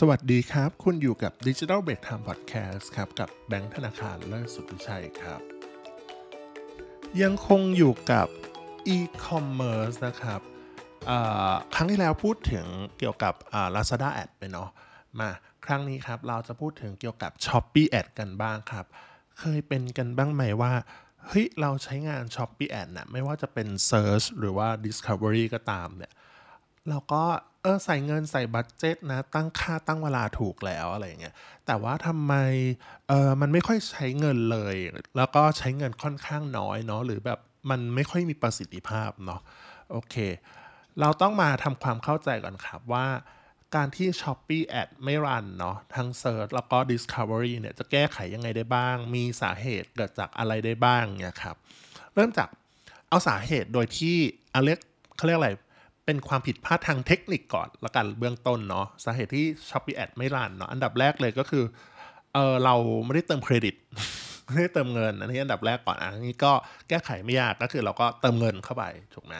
สวัสดีครับ คุณอยู่กับ Digital Break Time Podcast ครับ กับแบงค์ธนาคารเลิศสุทธิชัยครับ ยังคงอยู่กับ e-commerce นะครับ ครั้งที่แล้วพูดถึงเกี่ยวกับ Lazada Ad ไปเนาะมาครั้งนี้ครับ เราจะพูดถึงเกี่ยวกับ Shopee Ad กันบ้างครับ เคยเป็นกันบ้างไหมว่าเฮ้ยเราใช้งาน Shopee Ad นะไม่ว่าจะเป็น Search หรือว่า Discovery ก็ตามเนี่ย เราก็เออใส่เงินใส่บัตเจ็ตนะตั้งค่าตั้งเวลาถูกแล้วอะไรเงี้ยแต่ว่าทำไมเออมันไม่ค่อยใช้เงินเลย แล้วก็ใช้เงินค่อนข้างน้อยเนาะหรือแบบมันไม่ค่อยมีประสิทธิภาพเนาะโอเค เราต้องมาทำความเข้าใจก่อนครับว่า การที่ Shopee Ad ไม่รันเนาะทั้ง Search แล้วก็ Discovery เนี่ยจะแก้ไขยังไงได้บ้าง มีสาเหตุเกิดจากอะไรได้บ้างเนี่ยครับเริ่มจากเอาสาเหตุโดยที่อเล็กเขาเรียกอะไร เป็นความผิดพลาดทางเทคนิคก่อนละกันเบื้องต้นเนาะสาเหตุที่ Shopee Ad ไม่รันเนาะอันดับแรกเลยก็คือเออเราไม่ได้เติมเครดิตไม่ได้เติมเงิน อันนี้อันดับแรกก่อนอันนี้ก็แก้ไขไม่ยากก็คือเราก็เติมเงินเข้าไปถูกไหม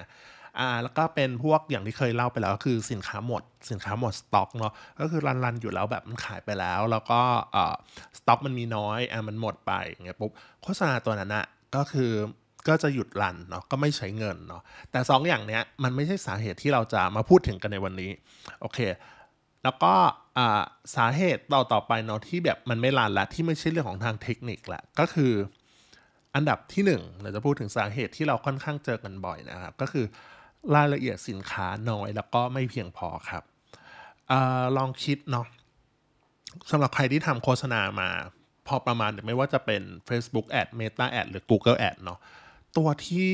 อ่าแล้วก็เป็นพวกอย่างที่เคยเล่าไปแล้วก็คือสินค้าหมด สินค้าหมดสต็อกเนาะก็คือรันรันอยู่แล้วแบบมันขายไปแล้ว แล้วก็อ่าสต็อกมันมีน้อยอ่ามันหมดไปอย่างเงี้ยปุ๊บโฆษณาตัวนั้นอะก็คือ ก็จะหยุดรันเนาะก็ไม่ใช้เงินเนาะแต่ 2ออย่างเนี้ยมันไม่ใช่สาเหตุที่เราจะมาพูดถึงกันในวันนี้โอเค แล้วก็สาเหตุต่อต่อไปเนาะที่แบบมันไม่รันละที่ไม่ใช่เรื่องของทางเทคนิคละก็คืออันดับที่ 1 เราจะพูดถึงสาเหตุที่เราค่อนข้างเจอกันบ่อยนะครับ ก็คือรายละเอียดสินค้าน้อยแล้วก็ไม่เพียงพอครับอลองคิดเนาะสำหรับใครที่ทำโฆษณามาพอประมาณไม่ว่าจะเป็น Facebook Ad Meta Ad หรือ Google Ad เนาะ ตัวที่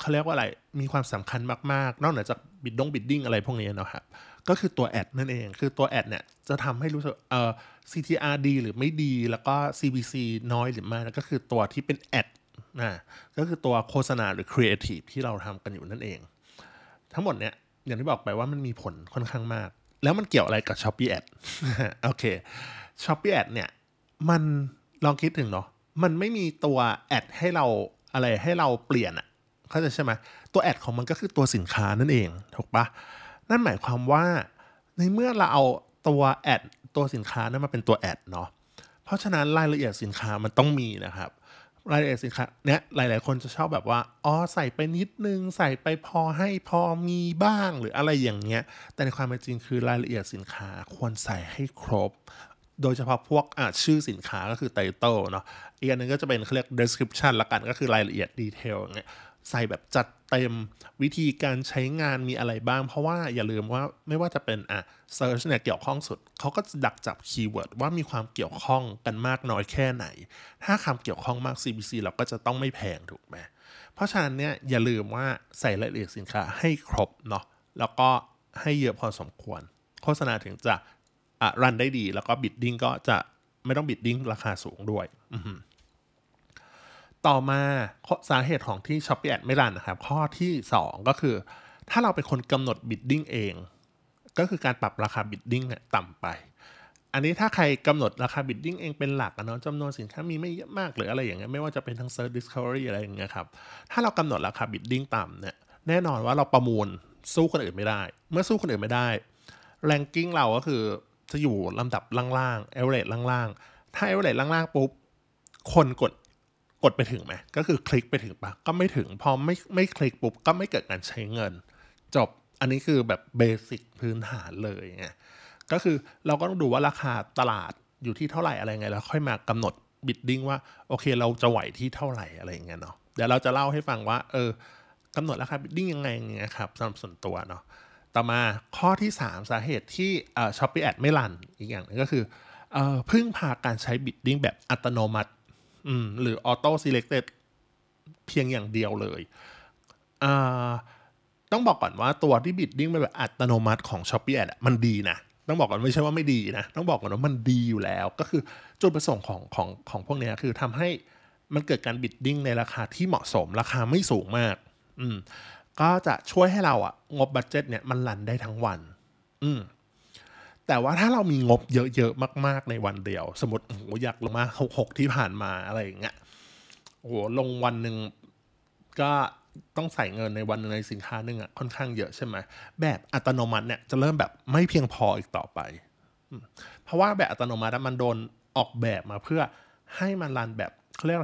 เขาเรียกว่าอะไร มีความสำคัญมาก ๆ นอกเหนือจากบิดดง bidding อะไรพวกนี้นะครับ ก็คือตัว ad นั่นเอง คือตัว ad เนี่ยจะทำให้รู้สึกเอ่อ CTR ดีหรือไม่ดี แล้วก็ CPC น้อยหรือไม่ก็คือตัวที่เป็น ad นะก็คือตัวโฆษณาหรือครีเอทีฟที่เราทำกันอยู่นั่นเอง ทั้งหมดเนี่ยอย่างที่บอกไปว่ามันมีผลค่อนข้างมาก แล้วมันเกี่ยวอะไรกับ Shopee Ad โอเค Shopee Ad เนี่ยมันลองคิดถึงเนาะมันไม่มีตัวแอดให้เรา อะไรให้เราเปลี่ยนอะเข้าใจใช่ไหมตัวแอดของมันก็คือตัวสินค้านั่นเองถูกปะนั่นหมายความว่าในเมื่อเราเอาตัวแอดตัวสินค้านั้นมาเป็นตัวแอดเนาะเพราะฉะนั้นรายละเอียดสินค้ามันต้องมีนะครับ รายละเอียดสินค้าเนี้ยหลาย ๆ คนจะชอบแบบว่าอ๋อใส่ไปนิดนึง ใส่ไปพอให้พอมีบ้างหรืออะไรอย่างเงี้ย แต่ในความเป็นจริงคือรายละเอียดสินค้าควรใส่ให้ครบ โดยเฉพาะพวกอ่าชื่อสินค้าก็คือ title เนาะอีกอันนึงก็จะเป็นเรียก description ละกันก็คือรายละเอียด detail เงี้ยใส่แบบจัดเต็มวิธีการใช้งานมีอะไรบ้าง เพราะว่าอย่าลืมว่าไม่ว่าจะเป็นอะ search เนี่ยเกี่ยวข้องสุด เขาก็ดักจับ keyword ว่ามีความเกี่ยวข้องกันมากน้อยแค่ไหน ถ้าคำเกี่ยวข้องมาก CPC เราก็จะต้องไม่แพงถูกไหมเพราะฉะนั้นเนี่ยอย่าลืมว่าใส่รายละเอียดสินค้าให้ครบเนาะแล้วก็ให้เยอะพอสมควร โฆษณาถึงจะ run ได้ดี แล้วก็ bidding ก็จะไม่ต้อง bidding ราคาสูงด้วยต่อมาสาเหตุของที่ Shopee Ad ไม่ run นะครับ ข้อที่ 2 ก็คือ ถ้าเราเป็นคนกำหนด bidding เอง ก็คือการปรับราคา bidding ต่ำไป อันนี้ถ้าใครกำหนดราคา bidding เองเป็นหลักนะจำนวนสินค้ามีไม่เยอะมากหรืออะไรอย่างเงี้ยไม่ว่าจะเป็นทั้ง Search Discovery อะไรอย่างเงี้ยครับถ้าเรากำหนดราคา bidding ต่ำเนี่ยแน่นอนว่าเราประมูลสู้คนอื่นไม่ได้ เมื่อสู้คนอื่นไม่ได้ ranking เราก็คือ จะอยู่ลำดับล่างๆเอเวอเรสล่างๆ ถ้าเอเวอเรสล่างๆปุ๊บ คนกดกดไปถึงไหมก็คือคลิกไปถึงปะก็ไม่ถึง พอไม่ไม่คลิกปุ๊บ ก็ไม่เกิดการใช้เงิน จบอันนี้คือแบบ basic พื้นฐานเลยไงก็คือเราก็ต้องดูว่าราคาตลาดอยู่ที่เท่าไหร่อะไรไง แล้วค่อยมากำหนดbidding ว่า โอเคเราจะไหวที่เท่าไหร่อะไรเงี้ยเนาะเดี๋ยวเราจะเล่าให้ฟังว่า เออกำหนดราคา bidding ยังไงเงี้ยครับสำหรับส่วนตัวเนาะ ต่อมาข้อที่ 3 สาเหตุที่ Shopee Ad ไม่ run อีกอย่างนึงก็คือเอพึ่งพาการใช้ bidding แบบอัตโนมัติหรือ Auto Selected เพียงอย่างเดียวเลยต้องบอกก่อนว่าตัวที่ bidding แบบอัตโนมัติของ Shopee Ad มันดีนะ ต้องบอกก่อนไม่ใช่ว่าไม่ดีนะ ต้องบอกก่อนว่ามันดีอยู่แล้ว ก็คือจุดประสงค์ของของของพวกนี้คือทำให้มันเกิดการ bidding ในราคาที่เหมาะสมราคาไม่สูงมาก อืม ก็จะช่วยให้เราอะงบ budget เนี่ยมัน run ได้ทั้งวัน อืมแต่ว่าถ้าเรามีงบเยอะๆมาก ๆ ในวันเดียว สมมติโอ้โหอยากลงมาหกหกที่ผ่านมาอะไรอย่างเงี้ยโอ้โหลงวันหนึ่งก็ต้องใส่เงินในวันนึงในสินค้าหนึ่งอะค่อนข้างเยอะใช่ไหมแบบอัตโนมัติเนี่ยจะเริ่มแบบไม่เพียงพออีกต่อไป เพราะว่าแบบอัตโนมัติมันโดนออกแบบมาเพื่อให้มัน run แบบเขาเรียก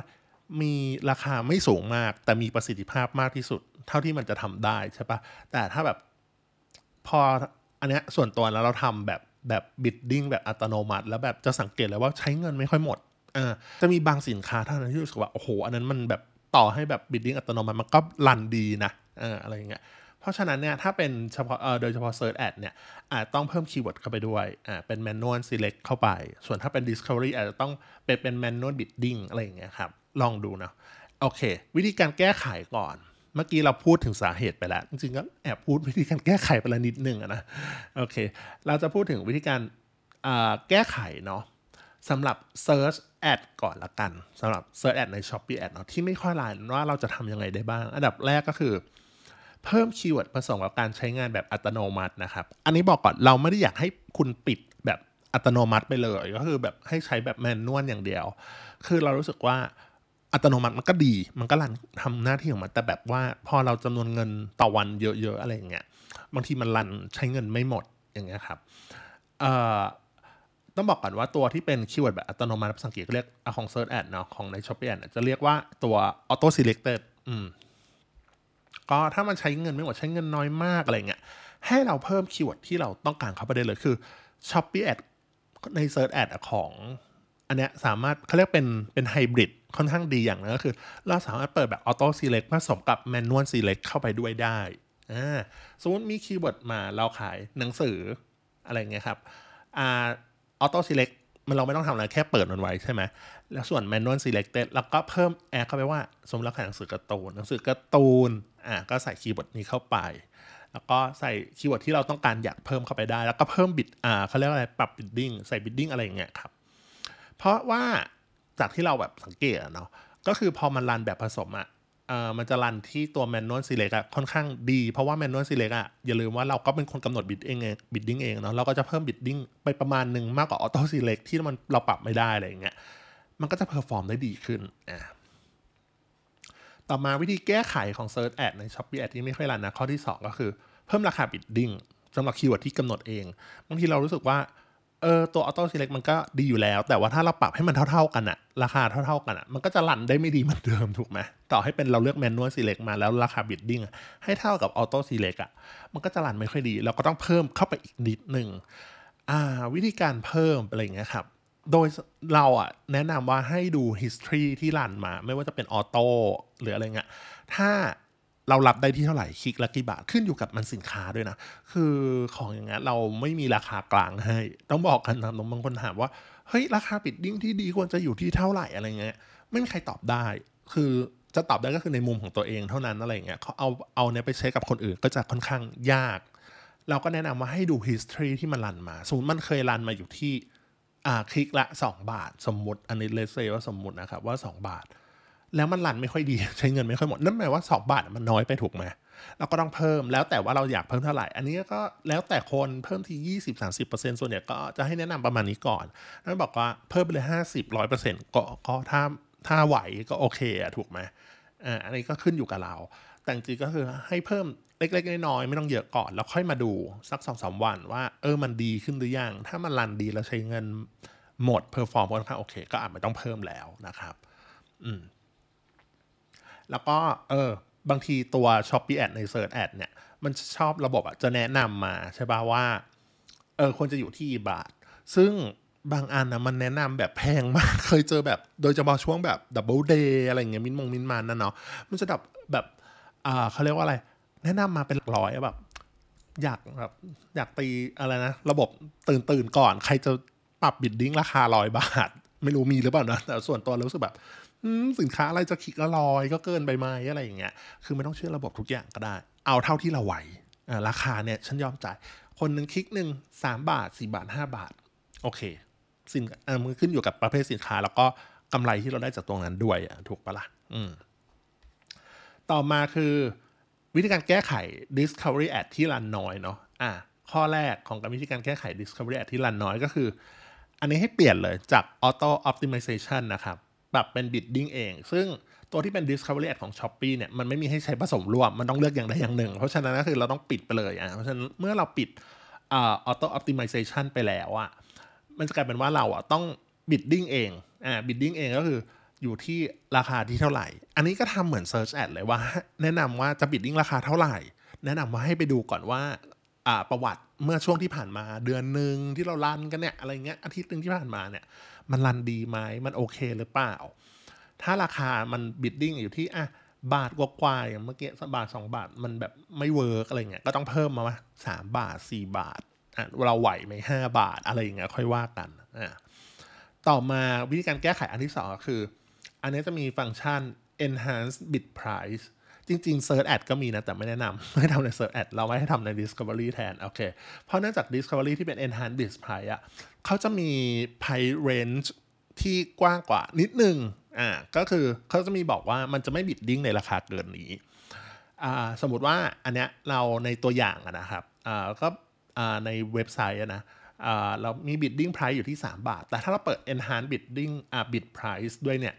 มีราคาไม่สูงมาก แต่มีประสิทธิภาพมากที่สุด เท่าที่มันจะทำได้ใช่ปะแต่ถ้าแบบพออันเนี้ยส่วนตัวแล้วเราทำแบบแบบ bidding แบบอัตโนมัติ แล้วแบบจะสังเกตเลยว่าใช้เงินไม่ค่อยหมดอ่าจะมีบางสินค้าเท่านั้นที่รู้สึกว่าโอ้โหอันนั้นมันแบบต่อให้แบบ bidding อัตโนมัติมันก็รันดีนะเอออะไรอย่างเงี้ยเพราะฉะนั้นเนี่ยถ้าเป็นเฉพาะเออโดยเฉพาะ Search Ad เนี่ยอาจต้องเพิ่มคีย์เวิร์ดเข้าไปด้วยอ่าเป็น Manual Select เข้าไป ส่วนถ้าเป็น Discovery อาจจะต้องเป็นเป็น Manual Bidding อะไรอย่างเงี้ยครับ ลองดูนะ โอเค วิธีการแก้ไขก่อน เมื่อกี้เราพูดถึงสาเหตุไปแล้ว จริงๆก็แอบพูดวิธีการแก้ไขไปแล้วนิดนึงนะโอเค เราจะพูดถึงวิธีการแก้ไขเนาะสำหรับ Search Ad ก่อนละกันสำหรับ Search Ad ใน Shopee Ad เนาะที่ไม่ค่อย run ว่าเราจะทำยังไงได้บ้าง อันดับแรกก็คือเพิ่ม keyword ผสมกับการใช้งานแบบอัตโนมัตินะครับ อันนี้บอกก่อนเราไม่ได้อยากให้คุณปิดแบบอัตโนมัติไปเลย ก็คือแบบให้ใช้แบบ manual อย่างเดียว คือเรารู้สึกว่า อัตโนมัติมันก็ดี มันก็ run ทำหน้าที่ของมัน แต่แบบว่าพอเราจำนวนเงินต่อวันเยอะๆอะไรอย่างเงี้ย บางทีมัน run ใช้เงินไม่หมดอย่างเงี้ยครับเอ่อต้องบอกก่อนว่าตัวที่เป็น keyword แบบอัตโนมัติภาษาอังกฤษเรียกของ Search Ad เนาะของใน Shopee Ad จะเรียกว่าตัว Auto Selected อืมก็ถ้ามันใช้เงินไม่หมดใช้เงินน้อยมากอะไรเงี้ยให้เราเพิ่ม keyword ที่เราต้องการเข้าไปได้เลยคือ Shopee Ad ใน Search Ad ของ อันเนี้ยสามารถเขาเรียกเป็นเป็นไฮบริดค่อนข้างดีอย่างนึงก็คือ เราสามารถเปิดแบบ Auto Select ผสมกับ Manual Select เข้าไปด้วยได้อ่าสมมติมี keyword มาเราขายหนังสืออะไรเงี้ยครับอ่า Auto Select มันเราไม่ต้องทำอะไรแค่เปิดมันไว้ใช่ไหมแล้วส่วน Manual Selected แล้วก็เพิ่ม add เข้าไปว่า สมมติเราขายหนังสือการ์ตูนหนังสือการ์ตูนอ่าก็ใส่ keyword นี้เข้าไป แล้วก็ใส่ keyword ที่เราต้องการอยากเพิ่มเข้าไปได้ แล้วก็เพิ่ม bid อ่าเขาเรียกว่าอะไรปรับ bidding ใส่ bidding อะไรอย่างเงี้ยครับ เพราะว่าจากที่เราแบบสังเกตเนาะก็คือพอมันรันแบบผสมอะเอ่อมันจะรันที่ตัว Manual Select อะค่อนข้างดี เพราะว่า Manual Select อะอย่าลืมว่าเราก็เป็นคนกำหนด bid เอง bidding เองเนาะเราก็จะเพิ่ม bidding ไปประมาณหนึ่งมากกว่า Auto Select ที่มันเราปรับไม่ได้อะไรอย่างเงี้ยมันก็จะ perform ได้ดีขึ้นอ่าต่อมาวิธีแก้ไขของ Search Ad ใน Shopee Ad ที่ไม่ค่อยรันนะข้อที่ 2 ก็คือเพิ่มราคา bidding สำหรับ keyword ที่กำหนดเองบางทีเรารู้สึกว่า เออตัว Auto Select มันก็ดีอยู่แล้ว แต่ว่าถ้าเราปรับให้มันเท่าๆกันอะราคาเท่าๆกันอะมันก็จะรันได้ไม่ดีเหมือนเดิมถูกไหมต่อให้เป็นเราเลือก Manual Select มาแล้วราคา bidding ให้เท่ากับ Auto Select อะมันก็จะรันไม่ค่อยดี เราก็ต้องเพิ่มเข้าไปอีกนิดหนึ่งอ่าวิธีการเพิ่มอะไรอย่างเงี้ยครับโดยเราอะแนะนำว่าให้ดู history ที่รันมา ไม่ว่าจะเป็น auto หรืออะไรเงี้ยถ้า เรารับได้ที่เท่าไหร่คลิกละกี่บาทขึ้นอยู่กับมันสินค้าด้วยนะ คือของอย่างเงี้ยเราไม่มีราคากลางให้ ต้องบอกกันนะบางคนถามว่าเฮ้ยราคา bidding ที่ดีควรจะอยู่ที่เท่าไหร่อะไรเงี้ยไม่มีใครตอบได้ คือจะตอบได้ก็คือในมุมของตัวเองเท่านั้นอะไรเงี้ยเขาเอาเอาเนี้ยไปใช้กับคนอื่นก็จะค่อนข้างยาก เราก็แนะนำว่าให้ดู history ที่มันรันมาสมมติมันเคยรันมาอยู่ที่อ่าคลิกละ 2 บาท สมมติอันนี้เลเซว่าสมมตินะครับว่า 2 บาท แล้วมันรันไม่ค่อยดีใช้เงินไม่ค่อยหมด นั่นหมายว่า2บาทมันน้อยไปถูกไหมเราก็ต้องเพิ่มแล้วแต่ว่าเราอยากเพิ่มเท่าไหร่ อันนี้ก็แล้วแต่คนเพิ่มที่ 20-30%ส่วนใหญ่ก็จะให้แนะนำประมาณนี้ก่อนนั่นบอกว่าเพิ่มไปเลย 50 100 ก็ก็ถ้าถ้าไหวก็โอเคอะถูกไหมอ่าอันนี้ก็ขึ้นอยู่กับเรา แต่จริงก็คือให้เพิ่มเล็กๆน้อยๆไม่ต้องเยอะก่อน แล้วค่อยมาดูสักสองสามวันว่าเออมันดีขึ้นหรือยัง ถ้ามันรันดีแล้วใช้เงินหมด perform ค่อนข้างโอเค ก็อาจไม่ต้องเพิ่มแล้วนะครับ อืม แล้วก็เออบางทีตัว Shopee Ad ใน Search Ad เนี่ย มันชอบระบบอะจะแนะนำมาใช่ป่าว่า เออควรจะอยู่ที่บาท ซึ่งบางอันนะมันแนะนำแบบแพงมาก เคยเจอแบบ โดยเฉพาะช่วงแบบ Double Day อะไรเงี้ยมินมงมินมันนั่นเนาะมันจะแบบแบบอ่าเขาเรียกว่าอะไร แนะนำมาเป็นหลักร้อยแบบ อยากแบบอยากตีอะไรนะ ระบบตื่นตื่นก่อน ใครจะปรับ bidding ราคาร้อยบาท ไม่รู้มีหรือเปล่านะแต่ส่วนตัวรู้สึกแบบ สินค้าอะไรจะคลิกละร้อยก็เกินไปไหมอะไรอย่างเงี้ย คือไม่ต้องเชื่อระบบทุกอย่างก็ได้ เอาเท่าที่เราไหวราคาเนี่ยฉันยอมจ่าย คนหนึ่งคลิกหนึ่งสามบาทสี่บาทห้าบาท โอเค สินมันขึ้นอยู่กับประเภทสินค้า แล้วก็กำไรที่เราได้จากตรงนั้นด้วยถูกปะละ่ะอืมต่อมาคือวิธีการแก้ไข discovery ad ที่รันน้อยเนาะอะข้อแรกของการวิธีการแก้ไข discovery ad ที่รันน้อยก็คือ อันนี้ให้เปลี่ยนเลยจาก auto optimization นะครับ แบบเป็น bidding เอง ซึ่งตัวที่เป็น discovery ad ของ Shopee เนี่ยมันไม่มีให้ใช้ผสมร่วม มันต้องเลือกอย่างใดอย่างหนึ่ง เพราะฉะนั้นก็คือเราต้องปิดไปเลยอะเพราะฉะนั้นเมื่อเราปิด auto optimization ไปแล้วอะมันจะกลายเป็นว่าเราอะต้อง bidding เองอ่า bidding เองก็คืออยู่ที่ราคาที่เท่าไหร่ อันนี้ก็ทำเหมือน Search Ad เลยว่า แนะนำว่าจะ bidding ราคาเท่าไหร่ แนะนำว่าให้ไปดูก่อนว่าอ่าประวัติเมื่อช่วงที่ผ่านมาเดือนหนึ่งที่เรารันกันเนี่ยอะไรเงี้ยอาทิตย์หนึ่งที่ผ่านมาเนี่ย มันรันดีไหมมันโอเคหรือเปล่า ถ้าราคามัน bidding อยู่ที่อะบาทกว่าๆอย่างเมื่อกี้บาทสองบาทมันแบบไม่ work อะไรเงี้ยก็ต้องเพิ่มมาว่าสามบาทสี่บาทอะเราไหวไหมห้าบาทอะไรอย่างเงี้ยค่อยว่ากันอะต่อมาวิธีการแก้ไขอันที่สองคือ อันนี้จะมีฟังก์ชัน enhance bid price จริงๆ Search Ad ก็มีนะ แต่ไม่แนะนำไม่ทำใน Search Ad เราไม่ให้ทำใน Discovery แทน โอเค เพราะเนื่องจาก Discovery ที่เป็น enhance bid price อะเขาจะมี price range ที่กว้างกว่านิดนึงอ่าก็คือเขาจะมีบอกว่ามันจะไม่บิดดิ้งในราคาเกินนี้อ่าสมมติว่าอันเนี้ยเราในตัวอย่างอะนะครับอ่าก็อ่าในเว็บไซต์นะอ่าเรามี bidding price อยู่ที่ 3 บาท แต่ถ้าเราเปิด enhance bidding อ่า bid price ด้วยเนี่ย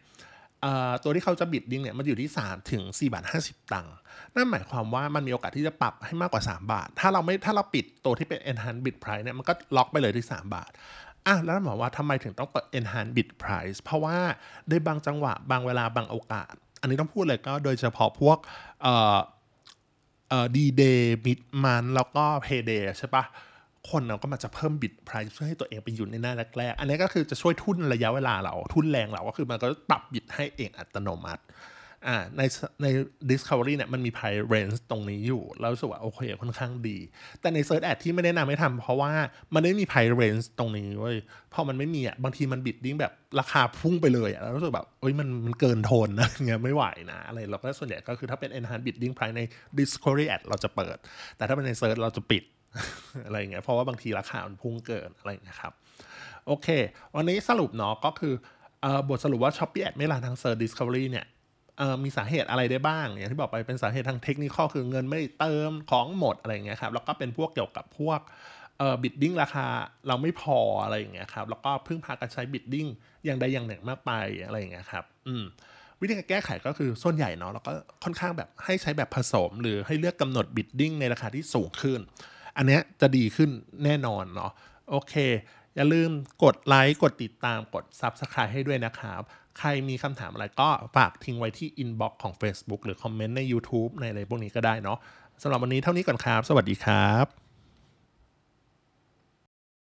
ตัวที่เขาจะ bidding เนี่ยมันอยู่ที่ 3 ถึง 4 บาท 50 ตังค์นั่นหมายความว่ามันมีโอกาสที่จะปรับให้มากกว่า 3 บาท ถ้าเราไม่ถ้าเราปิดตัวที่เป็น enhanced bid price เนี่ยมันก็ล็อกไปเลยที่ 3 บาทอะแล้วหมายว่าทำไมถึงต้องเปิด enhanced bid price เพราะว่าในบางจังหวะบางเวลาบางโอกาส อันนี้ต้องพูดเลยก็โดยเฉพาะพวกเอ่อเอ่อดีเดย์มิดมันแล้วก็เพย์เดย์ใช่ปะ คนเราก็มาจะเพิ่มบิด price เพื่อให้ตัวเองไปอยู่ในหน้าแรกๆ อันนี้ก็คือจะช่วยทุนระยะเวลาเรา ทุนแรงเราก็คือมันก็ปรับบิดให้เองอัตโนมัติอ่าในใน Discovery เนี่ยมันมี price range ตรงนี้อยู่แล้วรู้สึกว่าโอเคค่อนข้างดี แต่ใน Search Ad ที่ไม่แนะนำให้ทำเพราะว่ามันไม่มี price range ตรงนี้เว้ยพอมันไม่มีอะบางทีมันบิดดิ้งแบบราคาพุ่งไปเลยอะแล้วรู้สึกแบบเอ้ยมันมันเกินโทนนะเงี้ยไม่ไหวนะอะไรเราก็ส่วนใหญ่ก็คือถ้าเป็น enhanced bidding price ใน Discovery Ad เราจะเปิด แต่ถ้าเป็นใน Search เราจะปิด อะไรเงี้ยเพราะว่าบางทีราคามันพุ่งเกินอะไรเงี้ยครับ โอเค วันนี้สรุปเนาะก็คืออบทสรุปว่า Shopee Ad ไม่รันทาง Search Discovery เนี่ยเอ่อมีสาเหตุอะไรได้บ้างอย่างที่บอกไปเป็นสาเหตุทางเทคนิคคือเงินไม่เติมของหมดอะไรเงี้ยครับแล้วก็เป็นพวกเกี่ยวกับพวก bidding ราคาเราไม่พออะไรอย่างเงี้ยครับแล้วก็พึ่งพาการใช้ bidding อย่างใดอย่างหนึ่งมากไปอะไรอย่างเงี้ยครับอืมวิธีการแก้ไขก็คือส่วนใหญ่เนาะแล้วก็ค่อนข้างแบบให้ใช้แบบผสม หรือให้เลือกกำหนด bidding ในราคาที่สูงขึ้น อันเนี้ยจะดีขึ้นแน่นอนเนาะโอเค อย่าลืมกดไลค์กดติดตามกด Subscribe ให้ด้วยนะครับ ใครมีคำถามอะไรก็ฝากทิ้งไว้ที่ Inbox ของ Facebook หรือคอมเมนต์ใน YouTube ในอะไรพวกนี้ก็ได้เนาะสำหรับวันนี้เท่านี้ก่อนครับ สวัสดีครับ